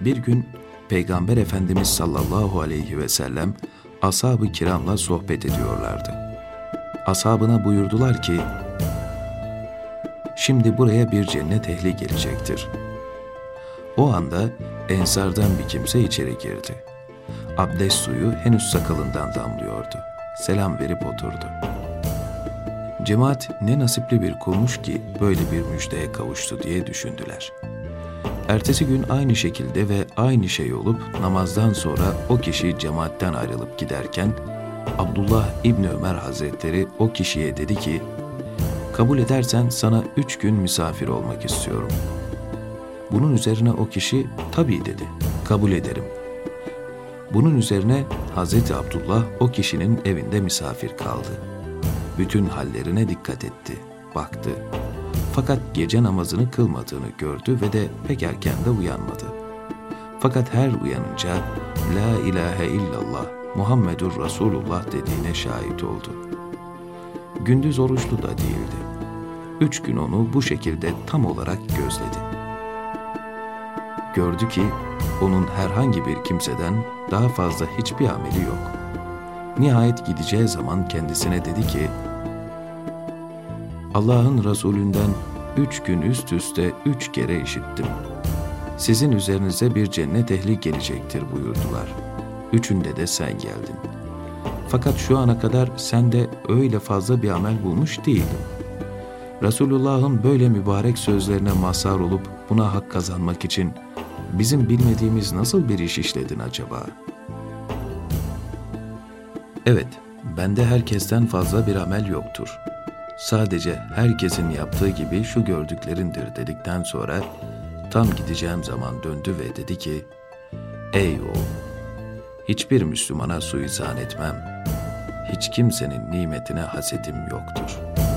Bir gün Peygamber Efendimiz sallallahu aleyhi ve sellem ashab-ı kiramla sohbet ediyorlardı. Ashabına buyurdular ki, Şimdi buraya bir cennet ehli gelecektir. O anda ensardan bir kimse içeri girdi. Abdest suyu henüz sakalından damlıyordu. Selam verip oturdu. Cemaat ne nasipli bir kulmuş ki böyle bir müjdeye kavuştu diye düşündüler. Ertesi gün aynı şekilde ve aynı şey olup namazdan sonra o kişi cemaatten ayrılıp giderken Abdullah İbni Ömer Hazretleri o kişiye dedi ki kabul edersen sana üç gün misafir olmak istiyorum. Bunun üzerine o kişi tabii dedi, kabul ederim. Bunun üzerine Hazreti Abdullah o kişinin evinde misafir kaldı. Bütün hallerine dikkat etti, baktı. Fakat gece namazını kılmadığını gördü ve de pek erken de uyanmadı. Fakat her uyanınca La ilahe illallah Muhammedur Resulullah dediğine şahit oldu. Gündüz oruçlu da değildi. Üç gün onu bu şekilde tam olarak gözledi. Gördü ki onun herhangi bir kimseden daha fazla hiçbir ameli yok. Nihayet gideceği zaman kendisine dedi ki, Allah'ın Resulünden üç gün üst üste üç kere işittim. Sizin üzerinize bir cennet ehli gelecektir buyurdular. Üçünde de sen geldin. Fakat şu ana kadar sen de öyle fazla bir amel bulmuş değildin. Resulullah'ın böyle mübarek sözlerine mazhar olup buna hak kazanmak için bizim bilmediğimiz nasıl bir iş işledin acaba? Evet, bende herkesten fazla bir amel yoktur. Sadece herkesin yaptığı gibi şu gördüklerindir dedikten sonra tam gideceğim zaman döndü ve dedi ki, Ey oğul, hiçbir Müslümana suizan etmem, hiç kimsenin nimetine hasedim yoktur.''